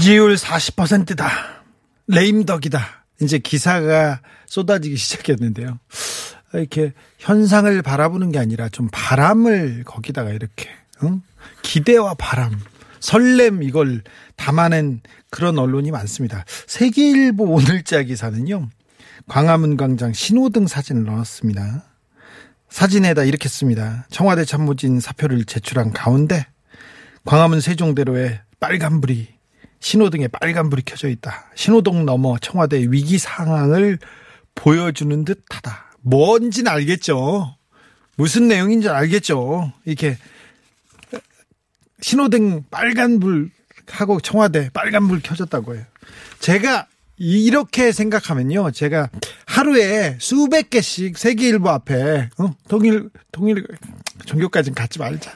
지지율 40%다. 레임덕이다. 이제 기사가 쏟아지기 시작했는데요. 이렇게 현상을 바라보는 게 아니라 좀 바람을 거기다가 이렇게 응? 기대와 바람, 설렘 이걸 담아낸 그런 언론이 많습니다. 세계일보 오늘자 기사는요. 광화문 광장 신호등 사진을 넣었습니다. 사진에다 이렇게 씁니다. 청와대 참모진 사표를 제출한 가운데 광화문 세종대로에 빨간불이 신호등에 빨간불이 켜져 있다. 신호등 넘어 청와대 위기 상황을 보여주는 듯하다. 뭔지는 알겠죠. 무슨 내용인지 알겠죠. 이렇게 신호등 빨간불 하고 청와대 빨간불 켜졌다고 해요. 제가 이렇게 생각하면요. 제가 하루에 수백 개씩 세계일보 앞에 어? 통일 통일 종교까지는 갖지 말자.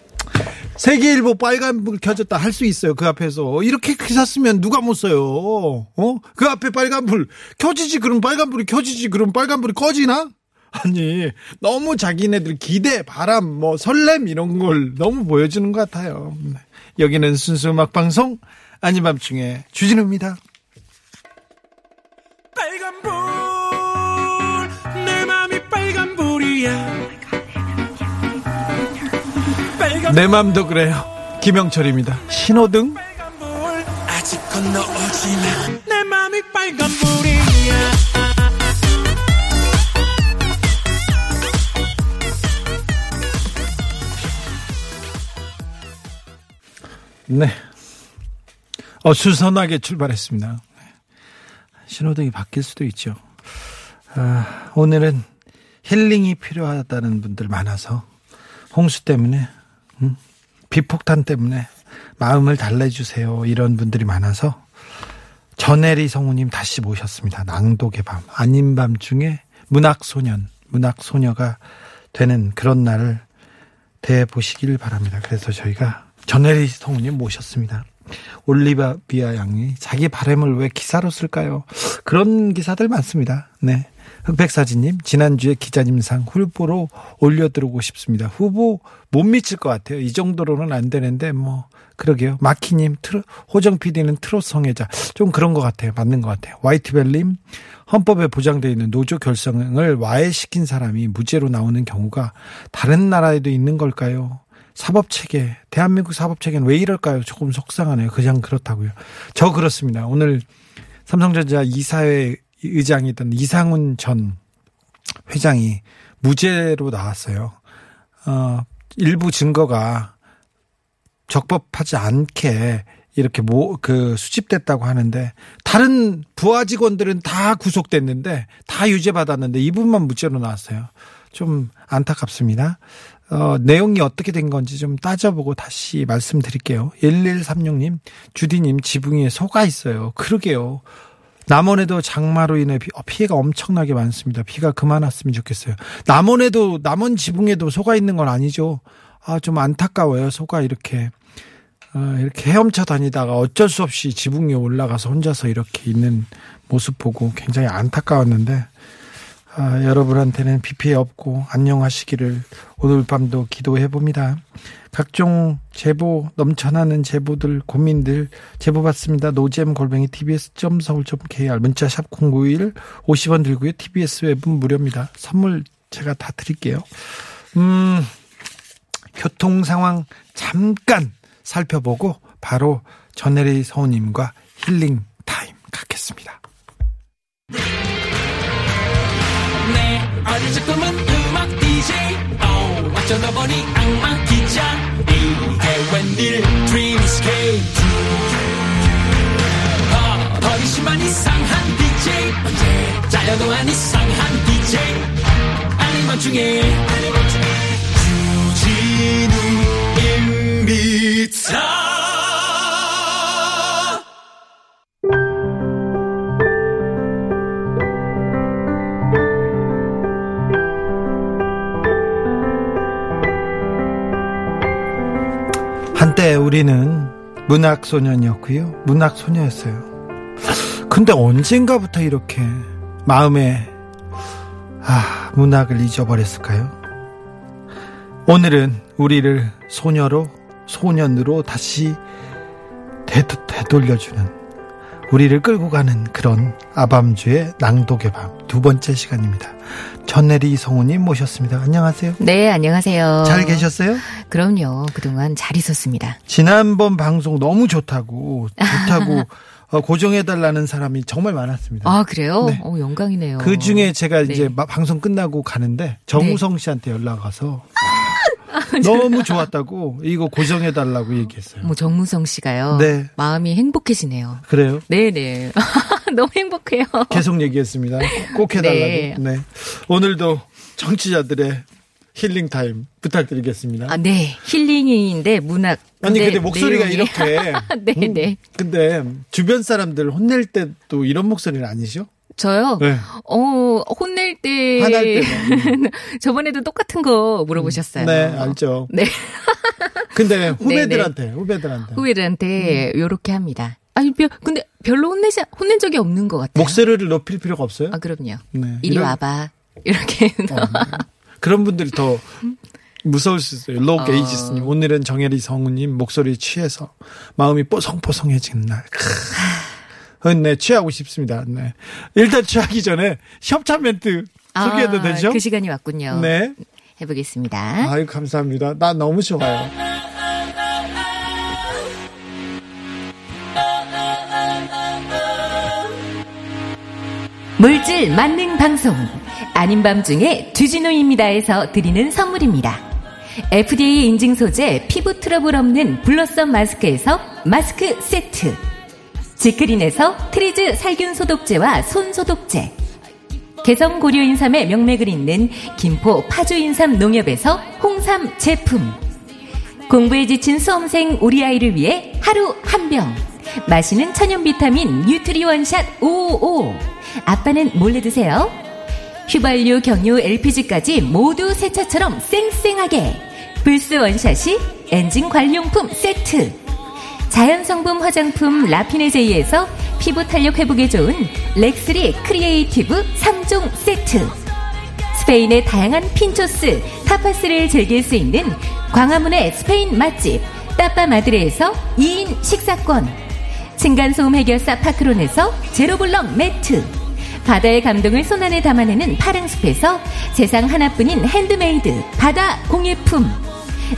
세계일보 빨간불 켜졌다 할 수 있어요. 그 앞에서 이렇게 기사 쓰면 누가 못 써요. 어? 그 앞에 빨간불 켜지지 그럼 빨간불이 켜지지 그럼 빨간불이 꺼지나? 아니 너무 자기네들 기대 바람 뭐 설렘 이런 걸 너무 보여주는 것 같아요. 네. 여기는 순수 음악 방송 아닌 밤중에 주진우입니다. 빨간불 내 맘이 빨간불이야 내 맘도 그래요. 김영철입니다. 신호등 네. 어 수선하게 출발했습니다. 신호등이 바뀔 수도 있죠. 아, 오늘은 힐링이 필요하다는 분들 많아서 홍수 때문에 음, 비폭탄 때문에 마음을 달래주세요 이런 분들이 많아서 전혜리 성우님 다시 모셨습니다. 낭독의 밤 아닌 밤 중에 문학소년 문학소녀가 되는 그런 날을 대보시길 바랍니다. 그래서 저희가 전혜리 성우님 모셨습니다. 올리비아 양이 자기 바램을 왜 기사로 쓸까요? 그런 기사들 많습니다. 네. 흑백사진님, 지난주에 기자님상 후보로 올려드리고 싶습니다. 후보 못 미칠 것 같아요. 이 정도로는 안 되는데, 뭐, 그러게요. 마키님, 트로, 호정 PD는 트롯 성애자. 좀 그런 것 같아요. 맞는 것 같아요. 화이트벨님, 헌법에 보장되어 있는 노조 결성을 와해시킨 사람이 무죄로 나오는 경우가 다른 나라에도 있는 걸까요? 사법 체계, 대한민국 사법 체계는 왜 이럴까요? 조금 속상하네요. 그냥 그렇다고요. 저 그렇습니다. 오늘 삼성전자 이사회 의장이던 이상훈 전 회장이 무죄로 나왔어요. 어, 일부 증거가 적법하지 않게 이렇게 뭐, 그, 수집됐다고 하는데, 다른 부하 직원들은 다 구속됐는데, 다 유죄받았는데, 이분만 무죄로 나왔어요. 좀 안타깝습니다. 어, 내용이 어떻게 된 건지 좀 따져보고 다시 말씀드릴게요. 1136님, 주디님 지붕 에 소가 있어요. 그러게요. 남원에도 장마로 인해 비, 어, 피해가 엄청나게 많습니다. 비가 그만 왔으면 좋겠어요. 남원에도, 남원 지붕에도 소가 있는 건 아니죠. 아, 좀 안타까워요. 소가 이렇게, 어, 이렇게 헤엄쳐 다니다가 어쩔 수 없이 지붕 위에 올라가서 혼자서 이렇게 있는 모습 보고 굉장히 안타까웠는데, 아, 여러분한테는 비 피해 없고 안녕하시기를 오늘 밤도 기도해 봅니다. 각종 제보 넘쳐나는 제보들 고민들 제보 받습니다. 노잼 골뱅이 tbs.서울.kr 문자 샵 091 50원 들고요. tbs 웹은 무료입니다. 선물 제가 다 드릴게요. 음 교통 상황 잠깐 살펴보고 바로 전혜리 서우님과 힐링 타임 갖겠습니다. 보니 악마 기자 이게 웬일? Dream Escape 버리시만 이상한 DJ. 언제 잘려도 안 이상한 DJ. 아닌 밤중에 주진우 임비타 우리는 문학 소년이었고요. 문학 소녀였어요. 근데 언젠가부터 이렇게 마음에 아, 문학을 잊어버렸을까요? 오늘은 우리를 소녀로 소년으로 다시 되, 되돌려주는 우리를 끌고 가는 그런 아밤주의 낭독의 밤 두 번째 시간입니다. 전내리 성우님 모셨습니다. 안녕하세요. 네, 안녕하세요. 잘 계셨어요? 그럼요. 그동안 잘 있었습니다. 지난번 방송 너무 좋다고 좋다고 어, 고정해달라는 사람이 정말 많았습니다. 아, 그래요? 네. 어, 영광이네요. 그 중에 제가 네. 이제 마- 방송 끝나고 가는데 정우성 씨한테 연락 와서 너무 좋았다고 이거 고정해 달라고 얘기했어요. 뭐 정무성 씨가요. 네. 마음이 행복해지네요. 그래요? 네네. 너무 행복해요. 계속 얘기했습니다. 꼭 해달라고. 네. 네. 오늘도 청취자들의 힐링 타임 부탁드리겠습니다. 아, 네. 힐링인데 문학. 아니 근데 목소리가 내용이- 이렇게 네, 음, 네. 근데 주변 사람들 혼낼 때도 이런 목소리는 아니죠? 저요? 네. 어, 혼낼 때. 화날 때는. 저번에도 똑같은 거 물어보셨어요. 네, 알죠. 네. 근데 후배들한테 후배들한테 후배들한테 음. 요렇게 합니다. 아니, 별- 근데 별로 혼내지, 혼낸 적이 없는 것 같아요. 목소리를 높일 필요가 없어요? 아, 그럼요. 네. 이리 이런- 와봐. 이렇게. 어, 그런 분들이 더 무서울 수 있어요. 로 어. 게이지스님 오늘은 정혜리 성우님 목소리 취해서 마음이 뽀송뽀송해지는 날. 크. 어, 네, 취하고 싶습니다. 네. 일단 취하기 전에 협찬 멘트 소개해도 아, 되죠? 그 시간이 왔군요. 네. 해보겠습니다. 아유, 감사합니다. 나 너무 좋아요. 물질 만능 방송 아닌 밤중에 주진우입니다에서 드리는 선물입니다. FDA 인증 소재 피부 트러블 없는 블러썸 마스크에서 마스크 세트 지크린에서 트리즈 살균 소독제와 손 소독제 개성 고려 인삼의 명맥을 잇는 김포 파주 인삼 농협에서 홍삼 제품 공부에 지친 수험생 우리 아이를 위해 하루 한 병. 마시는 천연 비타민 뉴트리 원샷 555. 아빠는 몰래 드세요. 휘발유, 경유, LPG까지 모두 새 차처럼 쌩쌩하게. 불스원샷의 엔진 관리용품 세트. 자연성분 화장품 라피네제이에서 피부 탄력 회복에 좋은 렉스리 크리에이티브 3종 세트. 스페인의 다양한 핀초스, 타파스를 즐길 수 있는 광화문의 스페인 맛집 따빠 마드레에서 2인 식사권. 층간소음 해결사 파크론에서 제로블럭 매트. 바다의 감동을 손안에 담아내는 파랑숲에서 세상 하나뿐인 핸드메이드 바다 공예품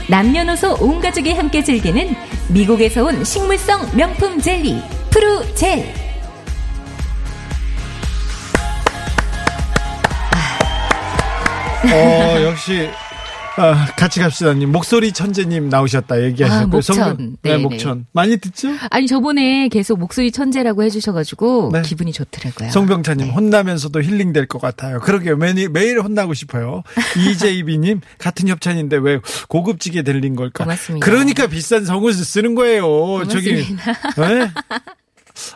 남녀노소 온 가족이 함께 즐기는 미국에서 온 식물성 명품 젤리 프루젤. 어, 역시 아, 같이 갑시다님 목소리 천재님 나오셨다 얘기하셨고요. 아, 목천. 성분- 네. 목천. 많이 듣죠? 아니 저번에 계속 목소리 천재라고 해주셔가지고 네. 기분이 좋더라고요. 송병찬님 혼나면서도 힐링 될 것 같아요. 그러게 매일, 매일 혼나고 싶어요. 이재이비님 같은 협찬인데 왜 고급지게 들린 걸까? 고맙습니다. 그러니까 비싼 성우 쓰는 거예요. 저기 고맙습니다. 네?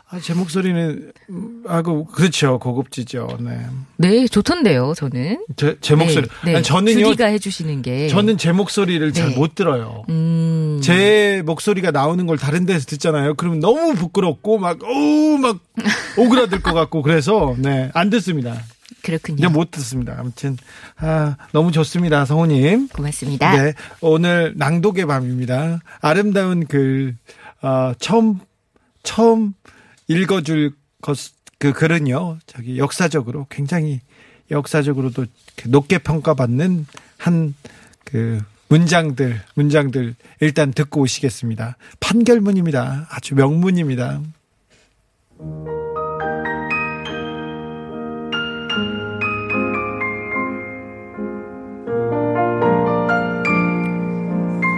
아, 제 목소리는 음, 아그 그렇죠 고급지죠. 네. 네, 좋던데요, 저는. 제, 제 목소리. 네, 네. 저는요. 주디가 해주시는 게. 저는 제 목소리를 잘 네. 못 들어요. 음, 제 목소리가 나오는 걸 다른 데서 듣잖아요. 그러면 너무 부끄럽고 막 어우 막 오그라들 것 같고 그래서 네안 듣습니다. 그렇군요. 못 듣습니다. 아무튼 아 너무 좋습니다, 성우님. 고맙습니다. 네 오늘 낭독의 밤입니다. 아름다운 글 어, 처음 처음 읽어줄 것 그 글은요 저기 역사적으로 굉장히 역사적으로도 높게 평가받는 한 그 문장들 문장들 일단 듣고 오시겠습니다. 판결문입니다. 아주 명문입니다.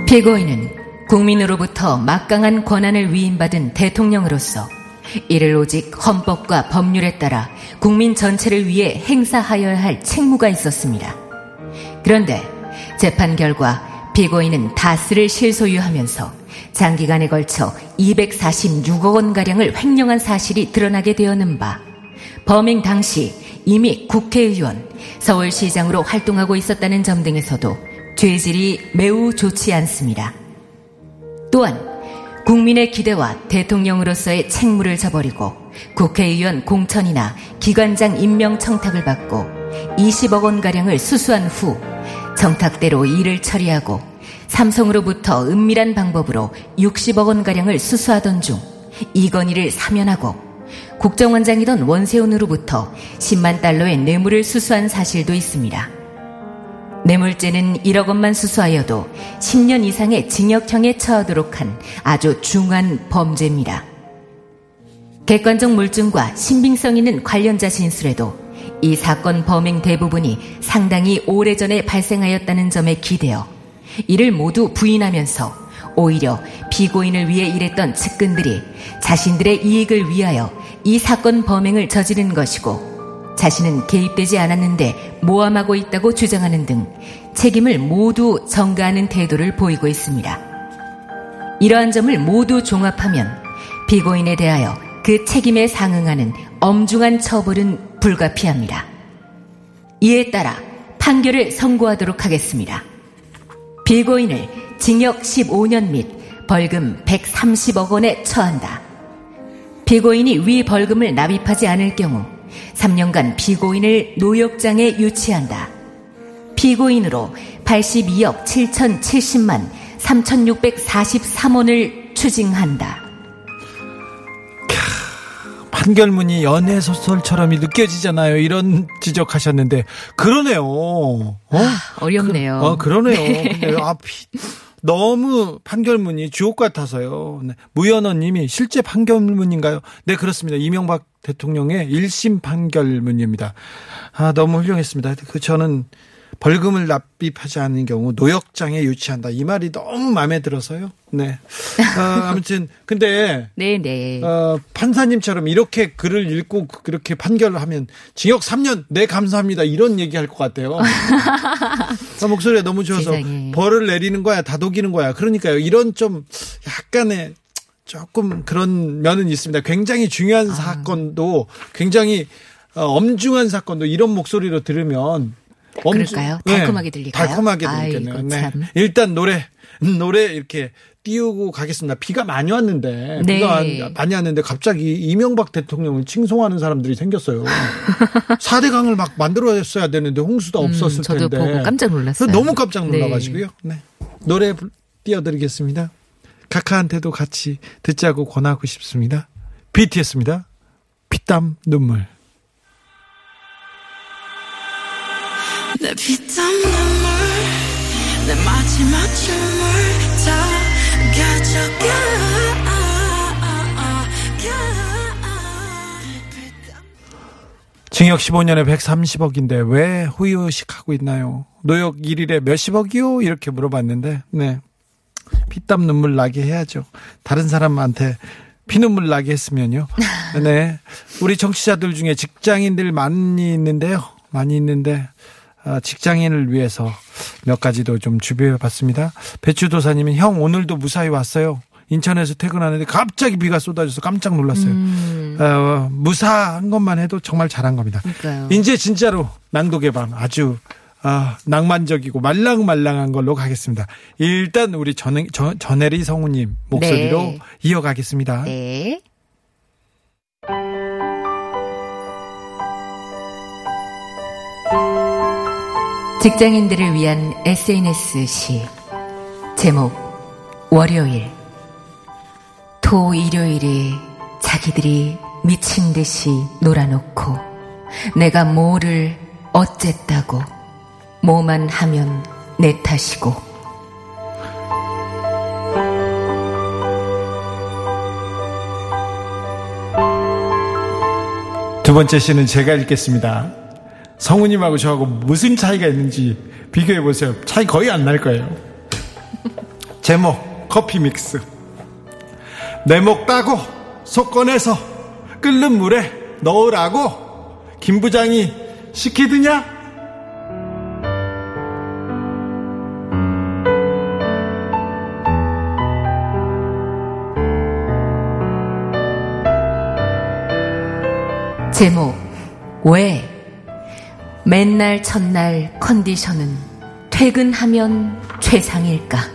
피고인은 국민으로부터 막강한 권한을 위임받은 대통령으로서 이를 오직 헌법과 법률에 따라 국민 전체를 위해 행사하여야 할 책무가 있었습니다. 그런데 재판 결과 피고인은 다스를 실소유하면서 장기간에 걸쳐 246억 원가량을 횡령한 사실이 드러나게 되었는 바 범행 당시 이미 국회의원, 서울시장으로 활동하고 있었다는 점 등에서도 죄질이 매우 좋지 않습니다. 또한 국민의 기대와 대통령으로서의 책무를 저버리고 국회의원 공천이나 기관장 임명 청탁을 받고 20억 원가량을 수수한 후 정탁대로 일을 처리하고 삼성으로부터 은밀한 방법으로 60억 원가량을 수수하던 중 이건희를 사면하고 국정원장이던 원세훈으로부터 10만 달러의 뇌물을 수수한 사실도 있습니다. 뇌물죄는 1억 원만 수수하여도 10년 이상의 징역형에 처하도록 한 아주 중한 범죄입니다. 객관적 물증과 신빙성 있는 관련자 진술에도 이 사건 범행 대부분이 상당히 오래전에 발생하였다는 점에 기대어 이를 모두 부인하면서 오히려 피고인을 위해 일했던 측근들이 자신들의 이익을 위하여 이 사건 범행을 저지른 것이고 자신은 개입되지 않았는데 모함하고 있다고 주장하는 등 책임을 모두 전가하는 태도를 보이고 있습니다. 이러한 점을 모두 종합하면 피고인에 대하여 그 책임에 상응하는 엄중한 처벌은 불가피합니다. 이에 따라 판결을 선고하도록 하겠습니다. 피고인을 징역 15년 및 벌금 130억 원에 처한다. 피고인이 위 벌금을 납입하지 않을 경우 3년간 피고인을 노역장에 유치한다. 피고인으로 82억 7,070만 3,643원을 추징한다. 판결문이 연애 소설처럼 느껴지잖아요. 이런 지적하셨는데 그러네요. 어? 어렵네요. 어, 그러네요. 근데 아, 피, 너무 판결문이 주옥 같아서요. 네. 무연어님이 실제 판결문인가요? 네, 그렇습니다. 이명박 대통령의 1심 판결문입니다. 아, 너무 훌륭했습니다. 그 저는 벌금을 납입하지 않는 경우 노역장에 유치한다. 이 말이 너무 마음에 들어서요. 네. 아, 아무튼 근데 네네. 어, 판사님처럼 이렇게 글을 읽고 그렇게 판결을 하면 징역 3년 네 감사합니다 이런 얘기할 것 같아요. 아, 목소리가 너무 좋아서 세상에. 벌을 내리는 거야 다독이는 거야 그러니까요 이런 좀 약간의 조금 그런 면은 있습니다. 굉장히 중요한 아. 사건도 굉장히 어, 엄중한 사건도 이런 목소리로 들으면 엄중- 그럴까요? 달콤하게 들릴까요? 달콤하게 들리겠네요. 네. 참. 일단 노래 노래 이렇게 띄우고 가겠습니다. 비가 많이 왔는데 네. 비가 많이 왔는데 갑자기 이명박 대통령을 칭송하는 사람들이 생겼어요. 4대강을 막 만들어냈어야 되는데 홍수도 없었을 음, 저도 텐데. 보고 깜짝 놀랐어요. 너무 깜짝 네. 놀라가지고요. 네. 노래 불- 띄워드리겠습니다. 카카한테도 같이 듣자고 권하고 싶습니다. BTS입니다. 피땀 눈물. 내 피땀 눈물 내 마지막 춤을 다 가져가 징역 15년에 130억인데 왜 후유식 하고 있나요? 노역 1일에 몇십억이요? 이렇게 물어봤는데, 네. 피땀 눈물 나게 해야죠. 다른 사람한테 피눈물 나게 했으면요. 네. 우리 정치자들 중에 직장인들 많이 있는데요. 많이 있는데, 아, 직장인을 위해서 몇 가지도 좀 준비해 봤습니다. 배추도사님은 형 오늘도 무사히 왔어요. 인천에서 퇴근하는데 갑자기 비가 쏟아져서 깜짝 놀랐어요. 어, 무사한 것만 해도 정말 잘한 겁니다. 그러니까요. 이제 진짜로 낭독의 밤 아주 아, 낭만적이고 말랑말랑한 걸로 가겠습니다. 일단 우리 전, 전, 전혜리 성우님 목소리로 네. 이어가겠습니다. 네. 직장인들을 위한 SNS 시 제목 월요일. 토 일요일에 자기들이 미친 듯이 놀아놓고 내가 뭐를 어쨌다고 뭐만 하면 내 탓이고. 두 번째 시는 제가 읽겠습니다. 성우님하고 저하고 무슨 차이가 있는지 비교해 보세요. 차이 거의 안 날 거예요. 제목 커피 믹스. 내 목 따고 속 꺼내서 끓는 물에 넣으라고 김 부장이 시키드냐? 제목 왜 맨날 첫날 컨디션은 퇴근하면 최상일까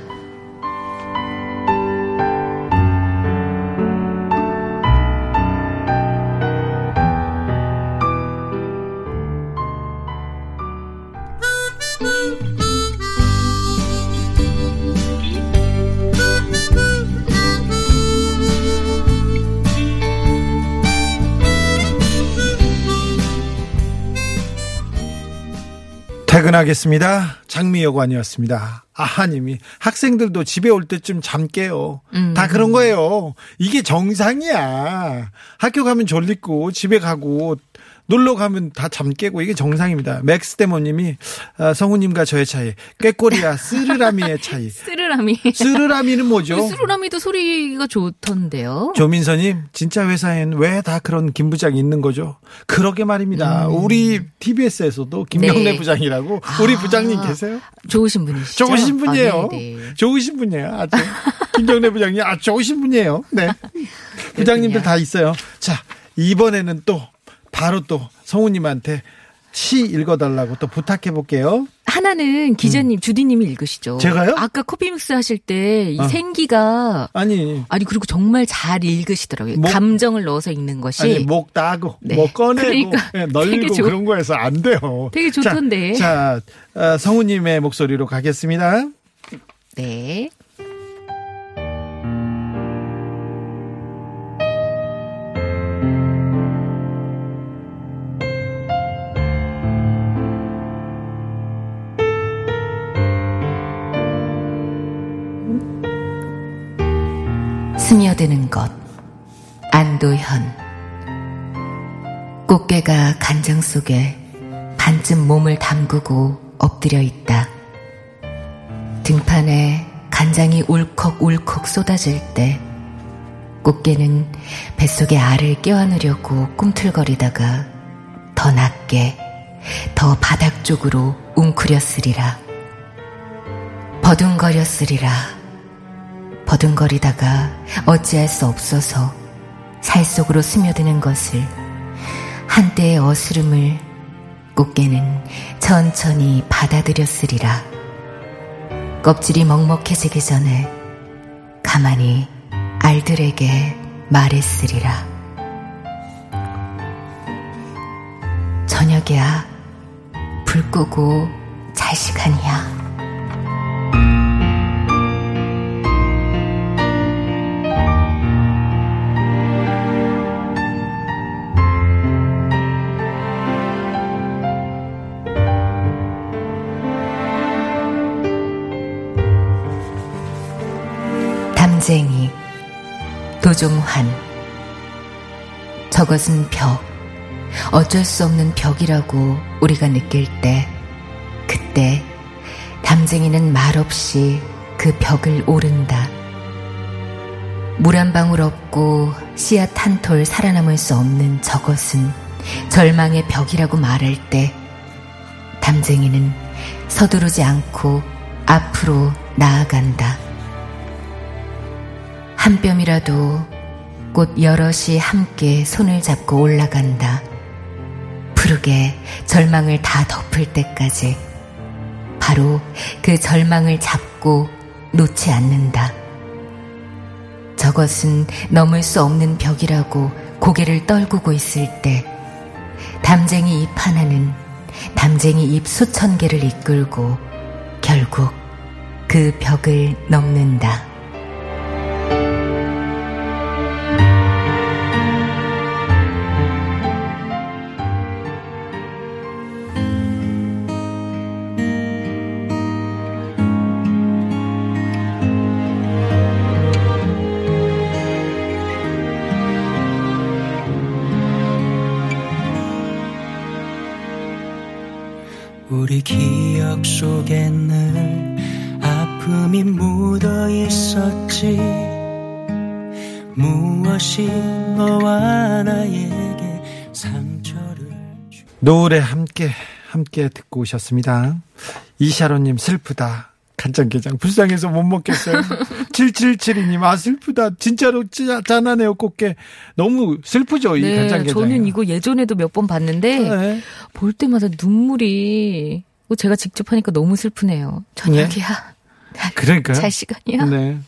퇴근하겠습니다. 장미여관이었습니다. 아하님이 학생들도 집에 올 때쯤 잠 깨요. 다 그런 거예요. 이게 정상이야. 학교 가면 졸리고 집에 가고 놀러 가면 다 잠 깨고 이게 정상입니다. 맥스 데모님이 아, 성우님과 저의 차이, 꾀꼬리와 쓰르라미의 차이. 쓰르라미. 쓰르라미는 뭐죠? 쓰르라미도 소리가 좋던데요. 조민서님, 진짜 회사엔 왜 다 그런 김 부장이 있는 거죠? 그러게 말입니다. 우리 TBS에서도 김경래 음. 네. 부장이라고 우리 부장님 계세요? 좋으신 분이시죠? 좋으신 분이에요. 아, 네, 네. 좋으신 분이에요. 아주 김경래 부장님 아 좋으신 분이에요. 네. 부장님들 다 있어요. 자 이번에는 또 바로 또 성우님한테 시 읽어달라고 또 부탁해 볼게요. 하나는 기자님, 주디님이 읽으시죠. 음. 제가요? 아까 커피 믹스 하실 때이 어. 생기가 아니 아니 그리고 정말 잘 읽으시더라고요. 목- 감정을 넣어서 읽는 것이 아니 목 따고 네. 뭐 꺼내고 그러니까 예, 되게 널고 좋- 그런 거에서 안 돼요. 되게 좋던데. 자, 자 어, 성우님의 목소리로 가겠습니다. 네. 안도현. 꽃게가 간장 속에 반쯤 몸을 담그고 엎드려 있다. 등판에 간장이 울컥울컥 쏟아질 때 꽃게는 뱃속에 알을 껴안으려고 꿈틀거리다가 더 낮게 더 바닥 쪽으로 웅크렸으리라. 버둥거렸으리라. 버둥거리다가 어찌할 수 없어서 살 속으로 스며드는 것을 한때의 어스름을 꽃게는 천천히 받아들였으리라. 껍질이 먹먹해지기 전에 가만히 알들에게 말했으리라. 저녁이야. 불 끄고 잘 시간이야. 도종환 저것은 벽. 어쩔 수 없는 벽이라고 우리가 느낄 때 그때 담쟁이는 말없이 그 벽을 오른다. 물 한 방울 없고 씨앗 한 톨 살아남을 수 없는 저것은 절망의 벽이라고 말할 때 담쟁이는 서두르지 않고 앞으로 나아간다. 한 뼘이라도 꽃 여럿이 함께 손을 잡고 올라간다. 푸르게 절망을 다 덮을 때까지 바로 그 절망을 잡고 놓지 않는다. 저것은 넘을 수 없는 벽이라고 고개를 떨구고 있을 때 담쟁이 잎 하나는 담쟁이 잎 수천 개를 이끌고 결국 그 벽을 넘는다. 우리 기억 속에 늘 아픔이 묻어 있었지 무엇이 너와 나에게 상처를 주 노래 함께 함께 듣고 오셨습니다. 이샤로님 슬프다. 간장게장 불쌍해서 못 먹겠어요. 7772님 아 슬프다. 진짜로 짜, 짠하네요 꽃게. 너무 슬프죠 이 네, 간장게장. 저는 이거 예전에도 몇 번 봤는데 네. 볼 때마다 눈물이 제가 직접 하니까 너무 슬프네요. 저녁이야. 그러니까요. 잘 시간이야. 네.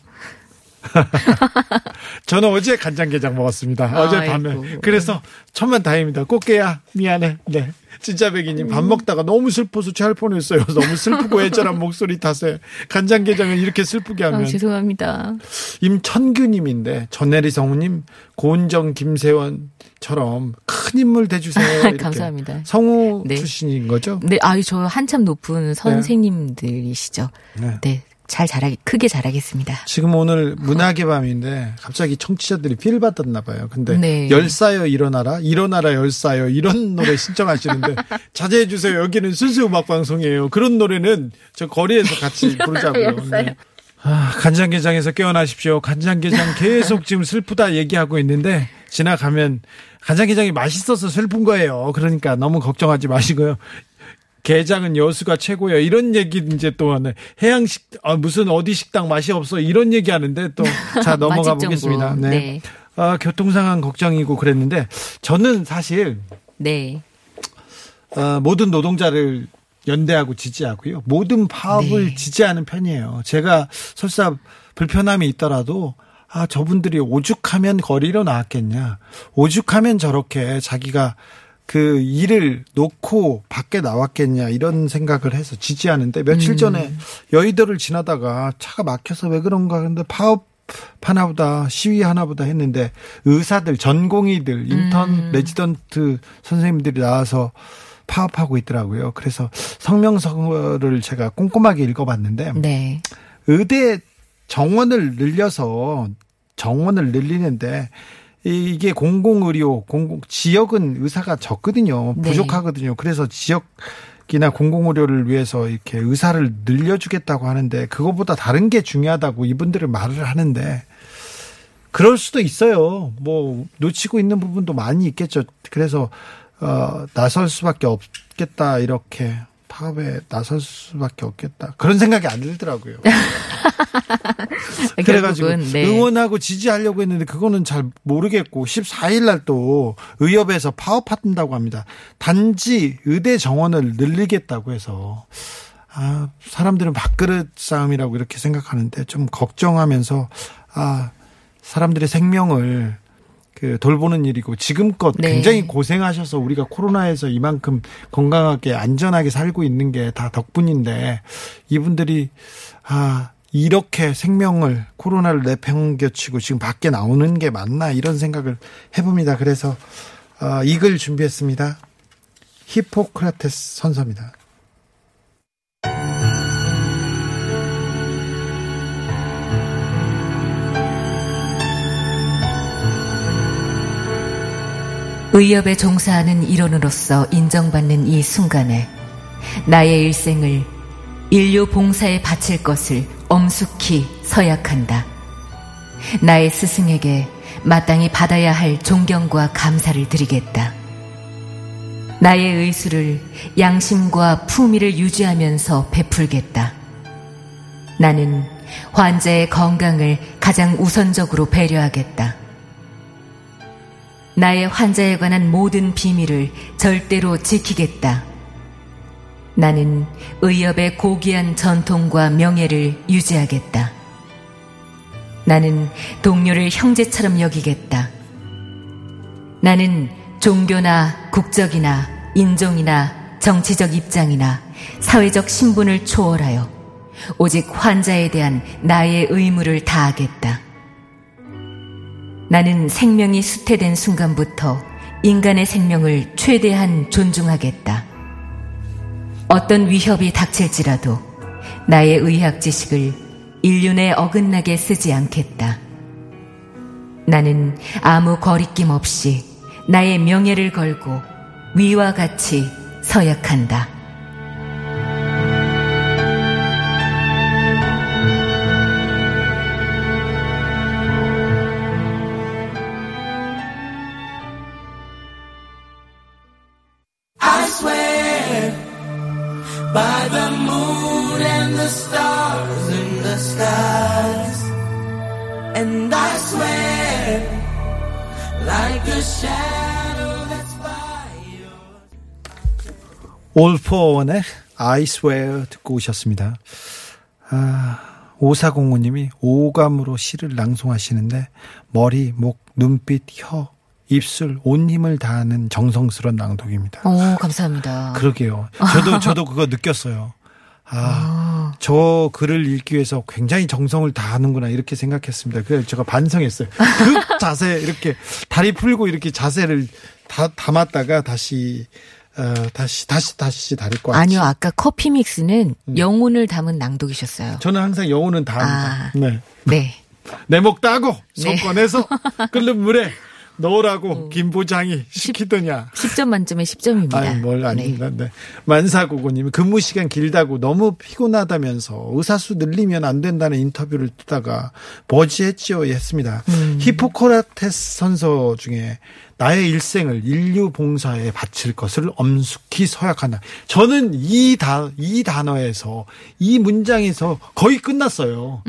저는 어제 간장게장 먹었습니다. 어제 밤에. 아이고. 그래서 천만 다행입니다. 꽃게야 미안해. 네. 진짜 백이님 밥 먹다가 너무 슬퍼서 체할 뻔했어요. 너무 슬프고 애절한 목소리 탓에 간장게장을 이렇게 슬프게 하면 아, 죄송합니다. 임천규님인데 전내리 성우님 고은정 김세원처럼 큰 인물 돼주세요. 감사합니다. 성우 네. 출신인 거죠? 네, 아유, 저 한참 높은 선생님들이시죠. 네. 네. 잘 자라, 크게 자라겠습니다. 지금 오늘 문학의 밤인데 갑자기 청취자들이 피를 받았나 봐요. 근데 네. 열사여 일어나라 일어나라 열사여 이런 노래 신청하시는데 자제해 주세요. 여기는 순수 음악 방송이에요. 그런 노래는 저 거리에서 같이 부르자고요. 네. 아, 간장게장에서 깨어나십시오. 간장게장 계속 지금 슬프다 얘기하고 있는데 지나가면 간장게장이 맛있어서 슬픈 거예요. 그러니까 너무 걱정하지 마시고요. 게장은 여수가 최고예요. 이런 얘기 이제 또 하네. 해양식 아, 무슨 어디 식당 맛이 없어 이런 얘기 하는데 또 자 넘어가 보겠습니다. 네. 네. 아, 교통 상황 걱정이고 그랬는데 저는 사실 네. 어, 모든 노동자를 연대하고 지지하고요. 모든 파업을 네. 지지하는 편이에요. 제가 설사 불편함이 있더라도 아, 저분들이 오죽하면 거리로 나왔겠냐. 오죽하면 저렇게 자기가 그 일을 놓고 밖에 나왔겠냐 이런 생각을 해서 지지하는데 며칠 전에 여의도를 지나다가 차가 막혀서 왜 그런가 근데 파업 하나보다 시위 하나보다 했는데 의사들 전공의들 인턴 레지던트 선생님들이 나와서 파업하고 있더라고요. 그래서 성명서를 제가 꼼꼼하게 읽어봤는데 네. 의대 정원을 늘려서 정원을 늘리는데 이- 이게 공공의료 공공 지역은 의사가 적거든요. 네. 부족하거든요. 그래서 지역 이나 공공의료를 위해서 이렇게 의사를 늘려주겠다고 하는데 그것보다 다른 게 중요하다고 이분들은 말을 하는데 그럴 수도 있어요. 뭐 놓치고 있는 부분도 많이 있겠죠. 그래서 어 나설 수밖에 없겠다 이렇게 파업에 나설 수밖에 없겠다. 그런 생각이 안 들더라고요. 그래가지고 결국은, 네. 응원하고 지지하려고 했는데 그거는 잘 모르겠고 14일 날 또 의협에서 파업한다고 합니다. 단지 의대 정원을 늘리겠다고 해서 아 사람들은 밥그릇 싸움이라고 이렇게 생각하는데 좀 걱정하면서 아 사람들의 생명을 그 돌보는 일이고 지금껏 네. 굉장히 고생하셔서 우리가 코로나에서 이만큼 건강하게 안전하게 살고 있는 게 다 덕분인데 이분들이 아 이렇게 생명을 코로나를 내팽겨치고 지금 밖에 나오는 게 맞나 이런 생각을 해봅니다. 그래서 어, 이글 준비했습니다. 히포크라테스 선서입니다. 의협에 종사하는 일원으로서 인정받는 이 순간에 나의 일생을 인류 봉사에 바칠 것을 엄숙히 서약한다. 나의 스승에게 마땅히 받아야 할 존경과 감사를 드리겠다. 나의 의술을 양심과 품위를 유지하면서 베풀겠다. 나는 환자의 건강을 가장 우선적으로 배려하겠다. 나의 환자에 관한 모든 비밀을 절대로 지키겠다. 나는 의협의 고귀한 전통과 명예를 유지하겠다. 나는 동료를 형제처럼 여기겠다. 나는 종교나 국적이나 인종이나 정치적 입장이나 사회적 신분을 초월하여 오직 환자에 대한 나의 의무를 다하겠다. 나는 생명이 수태된 순간부터 인간의 생명을 최대한 존중하겠다. 어떤 위협이 닥칠지라도 나의 의학 지식을 인륜에 어긋나게 쓰지 않겠다. 나는 아무 거리낌 없이 나의 명예를 걸고 위와 같이 서약한다. I Swear 듣고 오셨습니다. 아, 오사공호님이 오감으로 시를 낭송하시는데 머리, 목, 눈빛, 혀, 입술, 온 힘을 다하는 정성스러운 낭독입니다. 오, 감사합니다. 그러게요. 저도 저도 그거 느꼈어요. 아, 저 글을 읽기 위해서 굉장히 정성을 다하는구나 이렇게 생각했습니다. 그래서 제가 반성했어요. 그 자세 이렇게 다리 풀고 이렇게 자세를 다 담았다가 다시 어, 다시 다시 다시 다리 꽉. 아니요, 아까 커피 믹스는 영혼을 담은 낭독이셨어요. 저는 항상 영혼은 다합니다. 아. 네. 네. 내목 따고 손 네. 꺼내서 끓는 물에 넣으라고 김 부장이 시키더냐. 10 점 만점에 10점입니다. 아니 뭘 아닙니다. 네. 만사고고님이 근무 시간 길다고 너무 피곤하다면서 의사수 늘리면 안 된다는 인터뷰를 듣다가 버지했지요 했습니다. 음. 히포크라테스 선서 중에 나의 일생을 인류 봉사에 바칠 것을 엄숙히 서약한다. 저는 이 단, 이 단어에서 이 문장에서 거의 끝났어요.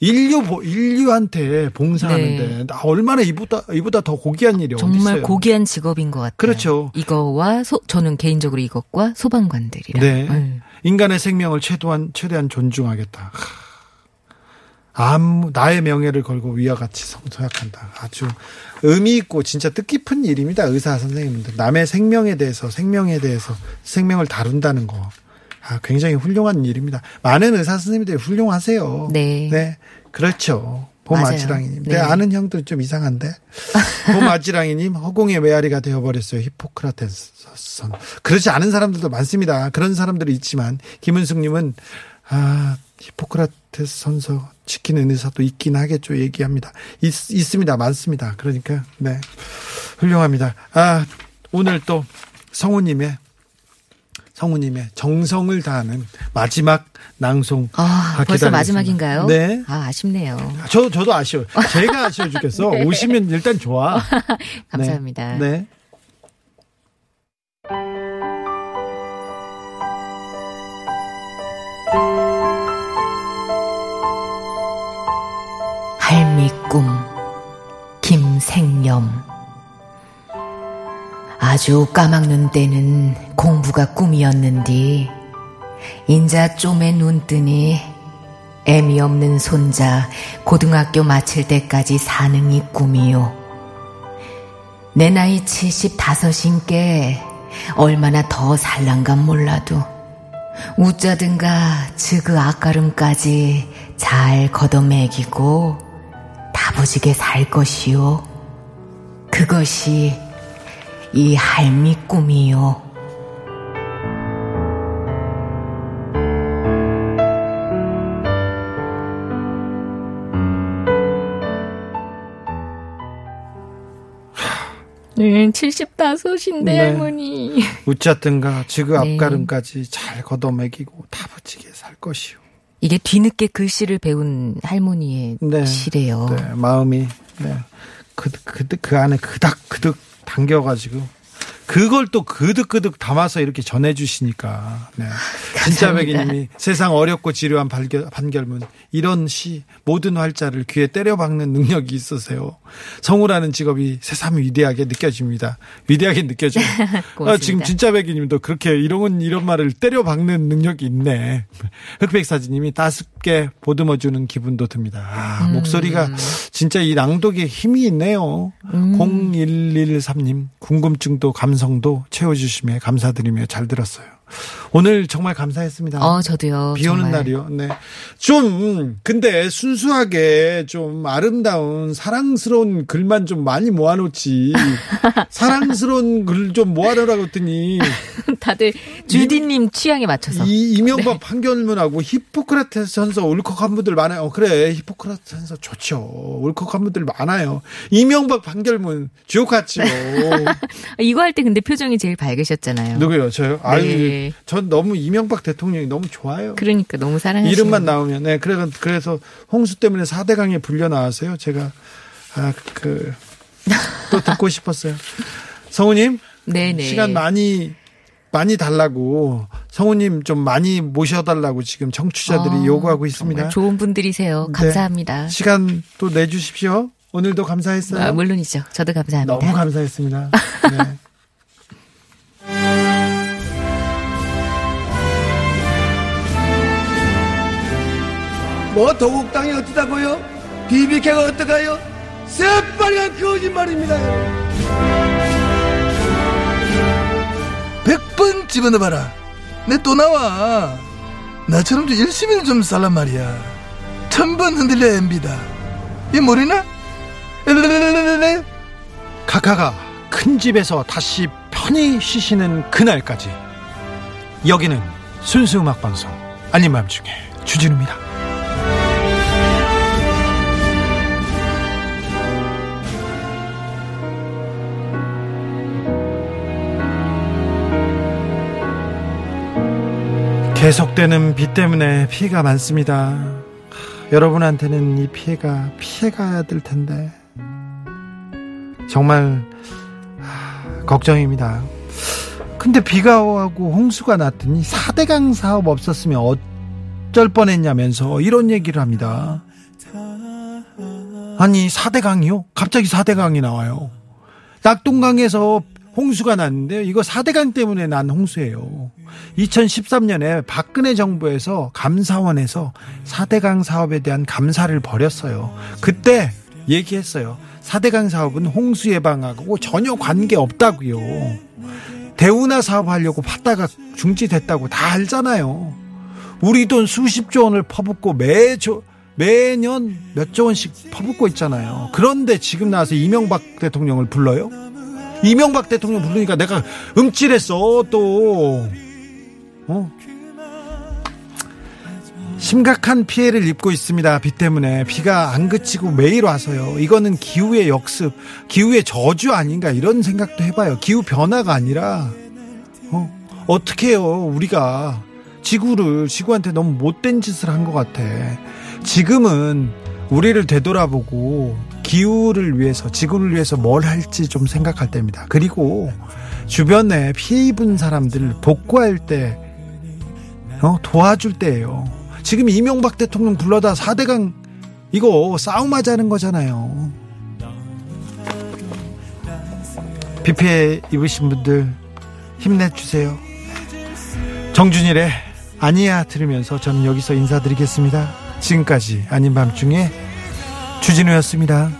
인류 보- 인류한테 봉사하는데 네. 나 얼마나 이보다 이보다 더 고귀한 일이 어디 정말 있어요? 고귀한 직업인 것 같아요. 그렇죠. 이거와 소, 저는 개인적으로 이것과 소방관들이랑. 네. 음. 인간의 생명을 최대한 최대한 존중하겠다. 아무 나의 명예를 걸고 위와 같이 성서약한다. 아주 의미 있고 진짜 뜻깊은 일입니다. 의사 선생님들 남의 생명에 대해서 생명에 대해서 생명을 다룬다는 거. 아, 굉장히 훌륭한 일입니다. 많은 의사 선생님들이 훌륭하세요. 네. 그렇죠. 맞아요. 봄아지랑이님. 내 네. 아는 형도 좀 이상한데. 봄아지랑이님 허공의 메아리가 되어버렸어요. 히포크라테스 선. 그렇지 않은 사람들도 많습니다. 그런 사람들이 있지만 김은숙님은 아 히포크라테스 선서 지키는 의사도 있긴 하겠죠. 얘기합니다. 있, 있습니다. 많습니다. 그러니까 네 훌륭합니다. 아 오늘 또 성우님의 성우님의 정성을 다하는 마지막 낭송 아, 아, 벌써. 마지막인가요? 네. 아, 아쉽네요. 저 저도 아쉬워. 제가 아쉬워 죽겠어. 오시면 일단 좋아. 감사합니다. 네. 네. 할미꿈 김생념 아주 까막눈 때는 공부가 꿈이었는디 인자 좀에 눈 뜨니 애미 없는 손자 고등학교 마칠 때까지 사능이 꿈이요. 내 나이 75인께 얼마나 더 살란감 몰라도 웃자든가 즉그 앞가름까지 잘 걷어매기고 다부지게 살 것이요. 그것이 이 할미 꿈이요. 네, 75인데 네. 할머니. 웃자든가 지그 네. 앞가름까지 잘 걷어매기고 다부지게 살 것이오. 이게 뒤늦게 글씨를 배운 할머니의 네. 시래요. 네, 마음이 네. 그, 그, 그 안에 그닥 그득 당겨가지고 그걸 또 그득그득 담아서 이렇게 전해주시니까 네. 진짜. 백이님이 세상 어렵고 지루한 발결, 판결문 이런 시 모든 활자를 귀에 때려박는 능력이 있으세요. 성우라는 직업이 새삼 위대하게 느껴집니다. 위대하게 느껴져요. 아, 지금 진짜 백이님도 그렇게 이런 이런 말을 때려박는 능력이 있네. 흑백 사진님이 따숩게 보듬어주는 기분도 듭니다. 아, 음. 목소리가 진짜 이 낭독에 힘이 있네요. 음. 0113님 궁금증도 감 성도 채워주시며 감사드리며 잘 들었어요. 오늘 정말 감사했습니다. 어, 저도요. 비 오는 정말. 날이요. 네. 좀, 근데 순수하게 좀 아름다운 사랑스러운 글만 좀 많이 모아놓지. 사랑스러운 글 좀 모아놓으라고 했더니, 다들 주디님 취향에 맞춰서. 이 이명박 네. 판결문하고 히포크라테스 선서 울컥한 분들 많아요. 어, 그래. 히포크라테스 선서 좋죠. 울컥한 분들 많아요. 이명박 판결문 주옥 같죠. 이거 할 때 근데 표정이 제일 밝으셨잖아요. 누구요? 저요? 아유, 네. 전 너무 이명박 대통령이 너무 좋아요. 그러니까 너무 사랑하시는 이름만 나오면 네 그래 그래서 홍수 때문에 4대강에 불려 나왔어요. 제가 아 그 또 듣고 싶었어요. 성우님 네네. 시간 많이 많이 달라고 성우님 좀 많이 모셔달라고 지금 청취자들이 어, 요구하고 있습니다. 좋은 분들이세요. 네. 감사합니다. 시간 또 내주십시오. 오늘도 감사했어요. 아, 물론이죠. 저도 감사합니다. 너무 감사했습니다. 네. 뭐 도곡당이 어떠다고요? BBK가 어떠가요? 새빨간 거짓말입니다. 백 번 집어넣어봐라. 내 또 나와. 나처럼 좀 열심히 좀 살란 말이야. 천 번 흔들려 엠비다. 이 모르나? 엘레레레레레. 카카가 큰 집에서 다시 편히 쉬시는 그날까지 여기는 순수 음악 방송 아닌 밤중에 주진우입니다. 계속되는 비 때문에 피해가 많습니다. 하, 여러분한테는 이 피해가 피해가야 될 텐데 정말 하, 걱정입니다. 근데 비가 오고 홍수가 났더니 4대강 사업 없었으면 어쩔 뻔했냐면서 이런 얘기를 합니다. 아니 4대강이요? 갑자기 4대강이 나와요. 낙동강에서 홍수가 났는데 이거 4대강 때문에 난 홍수예요. 2013년에 박근혜 정부에서 감사원에서 4대강 사업에 대한 감사를 벌였어요. 그때 얘기했어요. 4대강 사업은 홍수 예방하고 전혀 관계 없다고요. 대우나 사업 하려고 받다가 중지됐다고 다 알잖아요. 우리 돈 수십조 원을 퍼붓고 매조 매년 몇조 원씩 퍼붓고 있잖아요. 그런데 지금 나와서 이명박 대통령을 불러요? 이명박 대통령 부르니까 내가 음찔했어 또 어? 심각한 피해를 입고 있습니다. 비 때문에 비가 안 그치고 매일 와서요. 이거는 기후의 역습, 기후의 저주 아닌가 이런 생각도 해봐요. 기후 변화가 아니라 어? 어떻게 해요 우리가 지구를 지구한테 너무 못된 짓을 한 것 같아. 지금은 우리를 되돌아보고 기후를 위해서 지구를 위해서 뭘 할지 좀 생각할 때입니다. 그리고 주변에 피해 입은 사람들 복구할 때 어, 도와줄 때예요. 지금 이명박 대통령 불러다 4대강 이거 싸움하자는 거잖아요. 비 피해 입으신 분들 힘내주세요. 정준일의 아니야 들으면서 저는 여기서 인사드리겠습니다. 지금까지 아닌 밤중에 주진우였습니다.